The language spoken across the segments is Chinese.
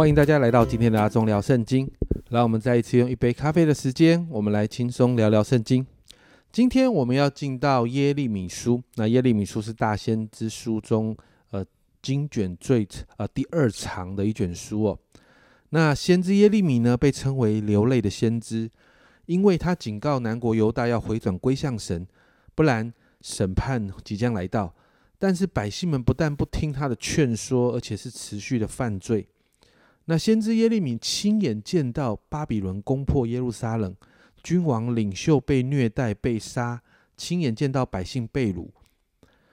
欢迎大家来到今天的阿忠聊圣经。让我们再一次用一杯咖啡的时间，我们来轻松聊聊圣经。今天我们要进到耶利米书，那耶利米书是大先知书中呃经卷最呃第二长的一卷书哦。那先知耶利米呢，被称为流泪的先知，因为他警告南国犹大要回转归向神，不然审判即将来到。但是百姓们不但不听他的劝说，而且是持续的犯罪。那先知耶利米亲眼见到巴比伦攻破耶路撒冷，君王领袖被虐待被杀，亲眼见到百姓被掳。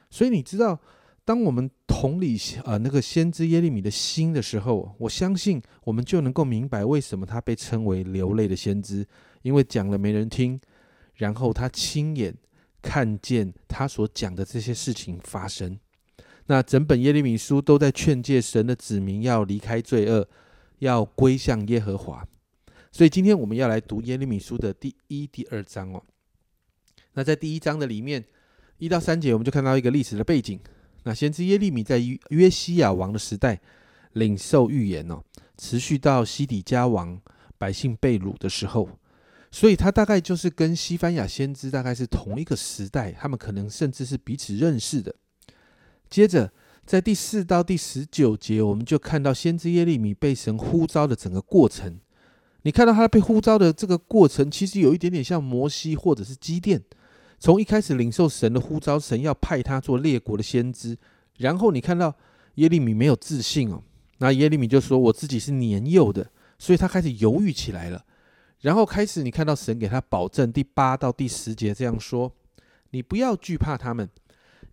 所以你知道，当我们同理呃那个先知耶利米的心的时候，我相信我们就能够明白为什么他被称为流泪的先知，因为讲了没人听，然后他亲眼看见他所讲的这些事情发生。那整本耶利米书都在劝诫神的子民要离开罪恶，要归向耶和华。所以今天我们要来读耶利米书的第一、第二章哦。那在第一章的里面，一到三节，我们就看到一个历史的背景。那先知耶利米在约西亚王的时代领受预言哦，持续到西底家王百姓被掳的时候，所以他大概就是跟西班牙先知大概是同一个时代，他们可能甚至是彼此认识的。接着，在第四到第十九节，我们就看到先知耶利米被神呼召的整个过程。你看到他被呼召的这个过程，其实有一点点像摩西或者是基甸。从一开始领受神的呼召，神要派他做列国的先知，然后你看到耶利米没有自信哦，那耶利米就说：“我自己是年幼的。”所以他开始犹豫起来了。然后开始你看到神给他保证，第八到第十节这样说：“你不要惧怕他们。”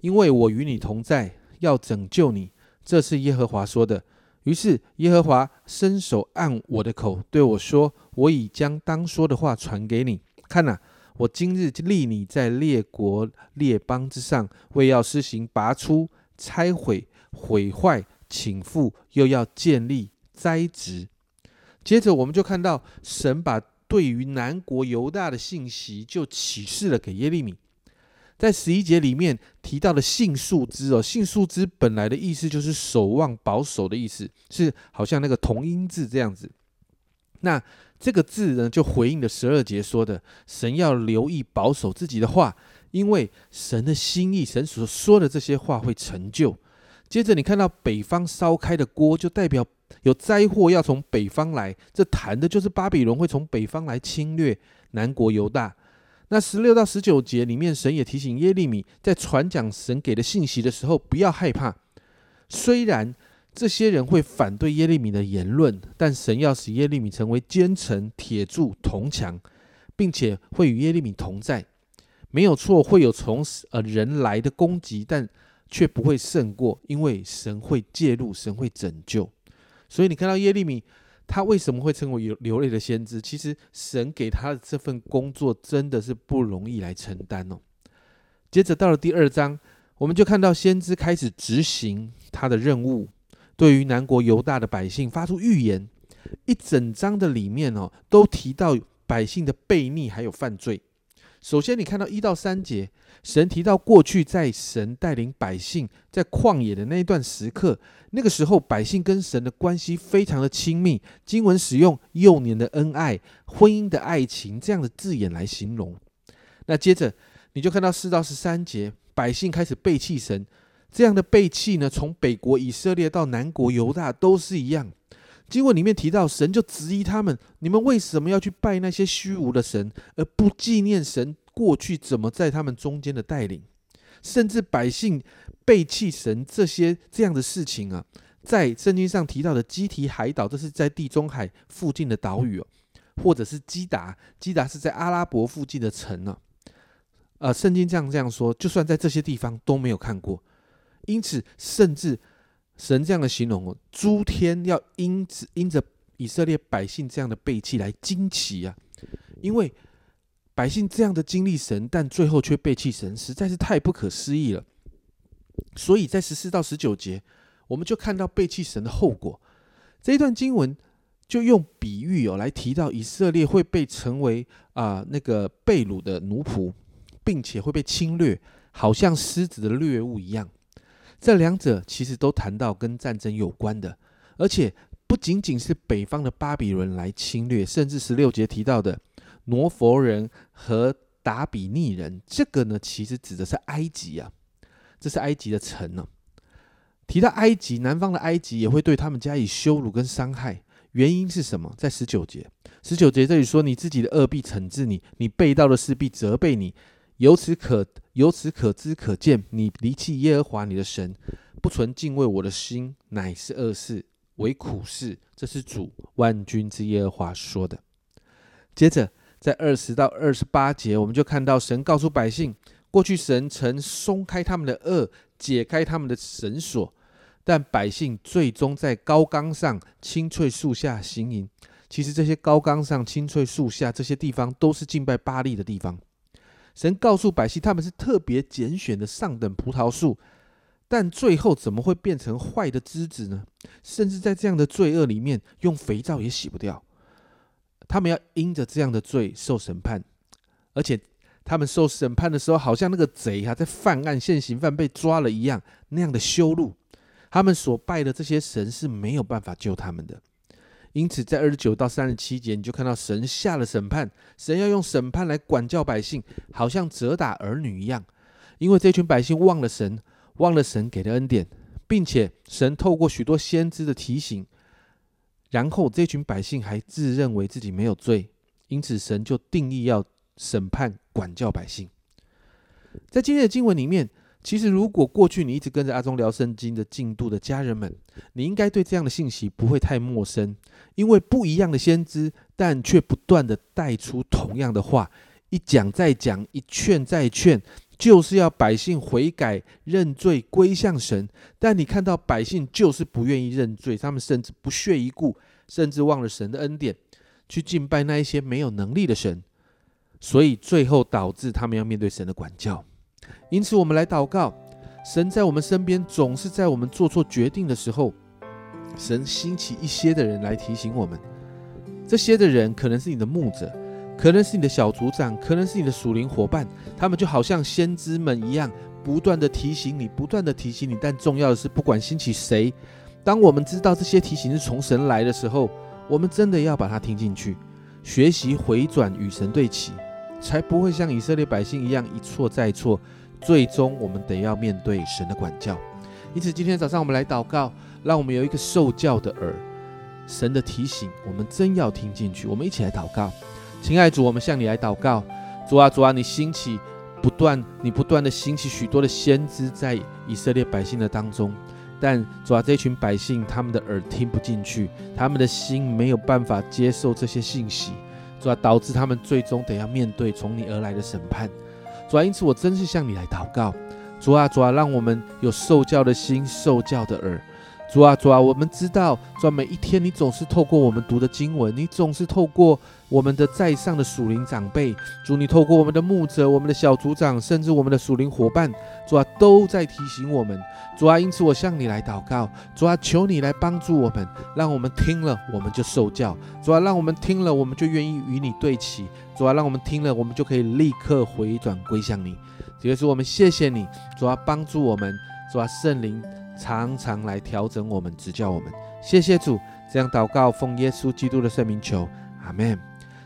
因为我与你同在，要拯救你，这是耶和华说的。于是耶和华伸手按我的口，对我说：“我已将当说的话传给你。看哪，我今日立你在列国列邦之上，为要施行拔出、拆毁、毁坏、请复，又要建立、栽植。”接着我们就看到神把对于南国犹大的信息就启示了给耶利米。在十一节里面提到的杏树枝哦，杏树枝本来的意思就是守望、保守的意思，是好像那个同音字这样子。那这个字呢，就回应了十二节说的，神要留意保守自己的话，因为神的心意，神所说的这些话会成就。接着你看到北方烧开的锅，就代表有灾祸要从北方来，这谈的就是巴比伦会从北方来侵略南国犹大。那十六到十九节里面，神也提醒耶利米，在传讲神给的信息的时候，不要害怕。虽然这些人会反对耶利米的言论，但神要使耶利米成为坚城、铁柱、铜墙，并且会与耶利米同在。没有错，会有从呃人来的攻击，但却不会胜过，因为神会介入，神会拯救。所以你看到耶利米。他为什么会成为流流泪的先知？其实神给他的这份工作真的是不容易来承担哦。接着到了第二章，我们就看到先知开始执行他的任务，对于南国犹大的百姓发出预言。一整章的里面哦，都提到百姓的悖逆还有犯罪。首先，你看到一到三节。神提到过去在神带领百姓在旷野的那一段时刻，那个时候百姓跟神的关系非常的亲密。经文使用幼年的恩爱、婚姻的爱情这样的字眼来形容。那接着你就看到四到十三节，百姓开始背弃神。这样的背弃呢，从北国以色列到南国犹大都是一样。经文里面提到，神就质疑他们：你们为什么要去拜那些虚无的神，而不纪念神？过去怎么在他们中间的带领，甚至百姓背弃神这些这样的事情啊，在圣经上提到的基提海岛，这是在地中海附近的岛屿哦，或者是基达，基达是在阿拉伯附近的城呢。呃，圣经这样这样说，就算在这些地方都没有看过，因此甚至神这样的形容哦，诸天要因此因着以色列百姓这样的背弃来惊奇啊，因为。百姓这样的经历神，但最后却背弃神，实在是太不可思议了。所以在十四到十九节，我们就看到背弃神的后果。这一段经文就用比喻哦来提到以色列会被成为啊那个被掳的奴仆，并且会被侵略，好像狮子的掠物一样。这两者其实都谈到跟战争有关的，而且。不仅仅是北方的巴比伦来侵略，甚至十六节提到的挪佛人和达比尼人，这个呢，其实指的是埃及啊，这是埃及的城呢。提到埃及，南方的埃及也会对他们加以羞辱跟伤害，原因是什么？在十九节，十九节这里说：“你自己的恶必惩治你，你被盗的事必责备你。”由此可由此可知可见，你离弃耶和华你的神，不存敬畏我的心，乃是恶事，为苦事。这是主万军之耶和华说的。接着，在二十到二十八节，我们就看到神告诉百姓，过去神曾松开他们的恶。解开他们的绳索，但百姓最终在高岗上、青翠树下行营。其实这些高岗上、青翠树下这些地方都是敬拜巴利的地方。神告诉百姓，他们是特别拣选的上等葡萄树，但最后怎么会变成坏的枝子呢？甚至在这样的罪恶里面，用肥皂也洗不掉。他们要因着这样的罪受审判，而且。他们受审判的时候，好像那个贼啊，在犯案现行犯被抓了一样，那样的羞辱。他们所拜的这些神是没有办法救他们的。因此，在二十九到三十七节，你就看到神下了审判，神要用审判来管教百姓，好像责打儿女一样。因为这群百姓忘了神，忘了神给的恩典，并且神透过许多先知的提醒，然后这群百姓还自认为自己没有罪，因此神就定义要。审判管教百姓，在今天的经文里面，其实如果过去你一直跟着阿忠聊圣经的进度的家人们，你应该对这样的信息不会太陌生，因为不一样的先知，但却不断的带出同样的话，一讲再讲，一劝再劝，就是要百姓悔改认罪归向神。但你看到百姓就是不愿意认罪，他们甚至不屑一顾，甚至忘了神的恩典，去敬拜那一些没有能力的神。所以最后导致他们要面对神的管教，因此我们来祷告，神在我们身边，总是在我们做错决定的时候，神兴起一些的人来提醒我们。这些的人可能是你的牧者，可能是你的小组长，可能是你的属灵伙伴，他们就好像先知们一样，不断的提醒你，不断的提醒你。但重要的是，不管兴起谁，当我们知道这些提醒是从神来的时候，我们真的要把它听进去，学习回转与神对齐。才不会像以色列百姓一样一错再错，最终我们得要面对神的管教。因此，今天早上我们来祷告，让我们有一个受教的耳，神的提醒，我们真要听进去。我们一起来祷告，亲爱的主，我们向你来祷告。主啊，主啊，你兴起不断，你不断的兴起许多的先知在以色列百姓的当中，但主啊，这群百姓他们的耳听不进去，他们的心没有办法接受这些信息。主啊，导致他们最终得要面对从你而来的审判。主啊，因此我真是向你来祷告。主啊，主啊，让我们有受教的心，受教的耳。主啊，主啊，我们知道，主啊每一天你总是透过我们读的经文，你总是透过我们的在上的属灵长辈，主你透过我们的牧者、我们的小组长，甚至我们的属灵伙伴，主啊，都在提醒我们。主啊，因此我向你来祷告，主啊，求你来帮助我们，让我们听了我们就受教。主啊，让我们听了我们就愿意与你对齐。主啊，让我们听了我们就可以立刻回转归向你。主耶稣，我们谢谢你。主啊，帮助我们。主啊，圣灵。常常来调整我们，指教我们。谢谢主，这样祷告，奉耶稣基督的圣名求，阿门。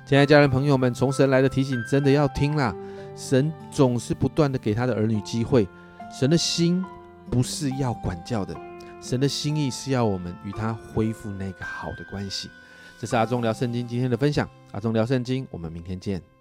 亲爱的家人朋友们，从神来的提醒，真的要听啦。神总是不断的给他的儿女机会。神的心不是要管教的，神的心意是要我们与他恢复那个好的关系。这是阿忠聊圣经今天的分享。阿忠聊圣经，我们明天见。